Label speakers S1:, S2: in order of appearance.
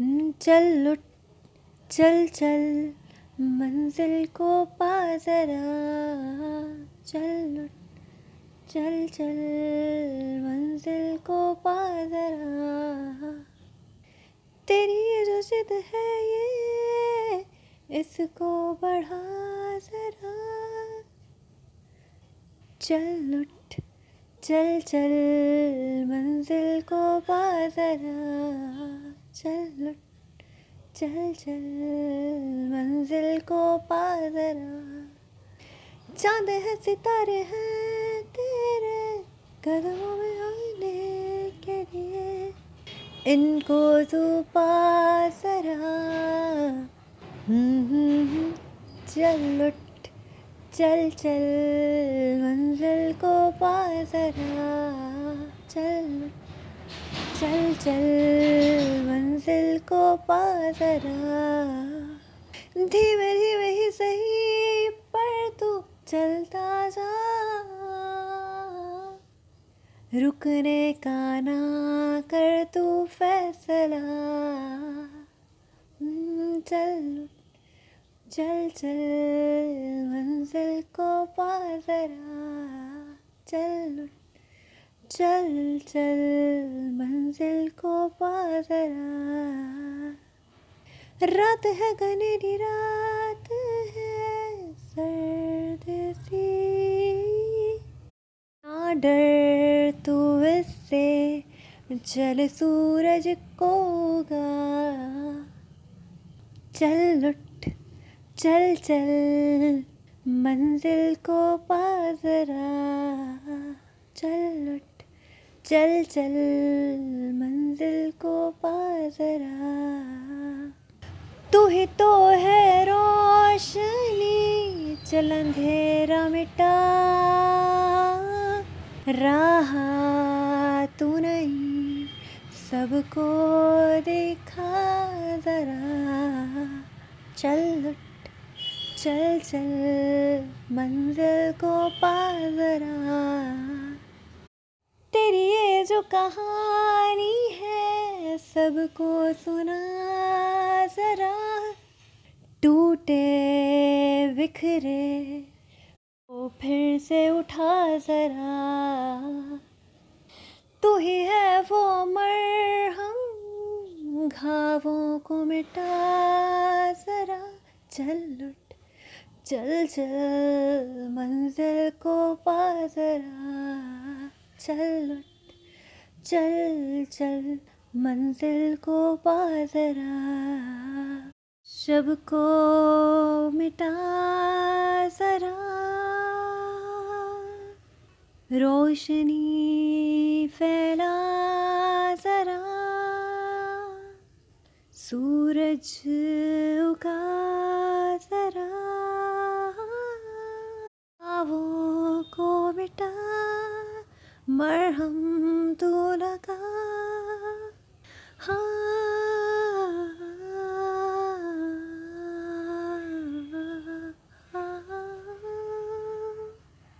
S1: हम्म, चल लुट चल चल मंजिल को पा जरा। चल लुट चल चल मंजिल को पा जरा। तेरी ये जो जिद है ये इसको बढ़ा जरा। चल लुट चल चल मंजिल को पा जरा। चल लुट चल चल मंजिल को पा जरा चाँद है सितारे हैं तेरे कदमों में आने के लिए। इनको तू पा हम्म, हम्म, हम्म। चल लुट चल चल मंजिल को पा जरा चल लुट। चल चल मंजिल को पा जरा। धीमे धीमे ही सही पर तू चलता जा। रुकने का ना कर तू फैसला। हम्म, चल चल चल मंजिल को पा जरा। चल चल चल, मंजिल को पा जरा। रात है घनेरी रात है, सर्द सी। ना डर तू इससे चल सूरज को गा। चल लुट, चल चल, मंजिल को पा जरा। चल लुट। चल चल मंजिल को पा जरा। तू ही तो है रोशनी, चल अंधेरा मिटा। राह तू नहीं, सबको दिखा जरा। चल चल चल मंजिल को पा जरा। तेरी ये जो कहानी है, सबको सुना जरा। टूटे बिखरे, वो फिर से उठा जरा। तू ही है वो मरहम, घावों को मिटा जरा। चल लुट, चल चल, मंजिल को पा जरा। चल लुट चल चल मंजिल को पा जरा। शब को मिटा जरा। रोशनी फैला जरा। सूरज उगा मरहम तो लगा। हाँ।